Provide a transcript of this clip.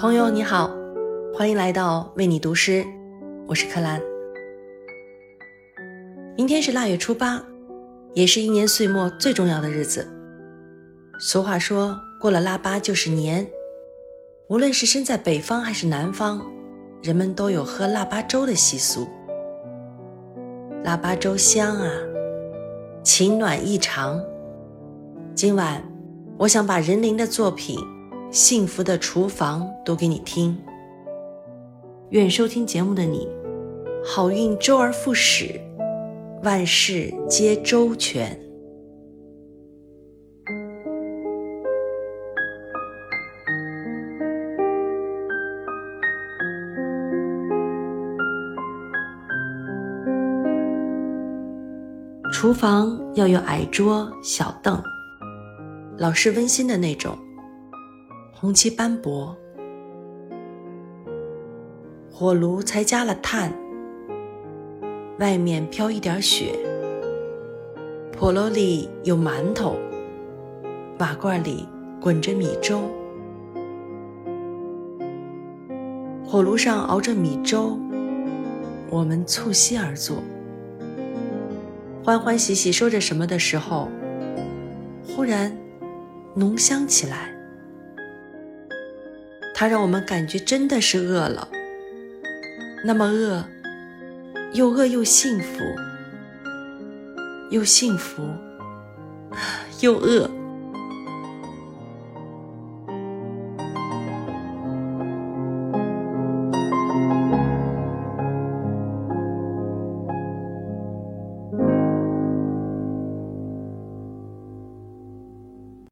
朋友你好，欢迎来到为你读诗，我是柯兰。明天是腊月初八，也是一年岁末最重要的日子。俗话说，过了腊八就是年。无论是身在北方还是南方，人们都有喝腊八粥的习俗。腊八粥香啊，情暖意长。今晚，我想把任琳的作品。幸福的厨房读给你听。愿收听节目的你，好运周而复始，万事皆周全。厨房要有矮桌、小凳，老式温馨的那种。红漆斑驳，火炉才加了炭，外面飘一点雪。笸箩里有馒头，瓦罐里滚着米粥。火炉上熬着米粥，我们促膝而坐，欢欢喜喜说着什么的时候，忽然浓香起来。它让我们感觉真的是饿了，那么饿，又饿又幸福，又幸福，又饿。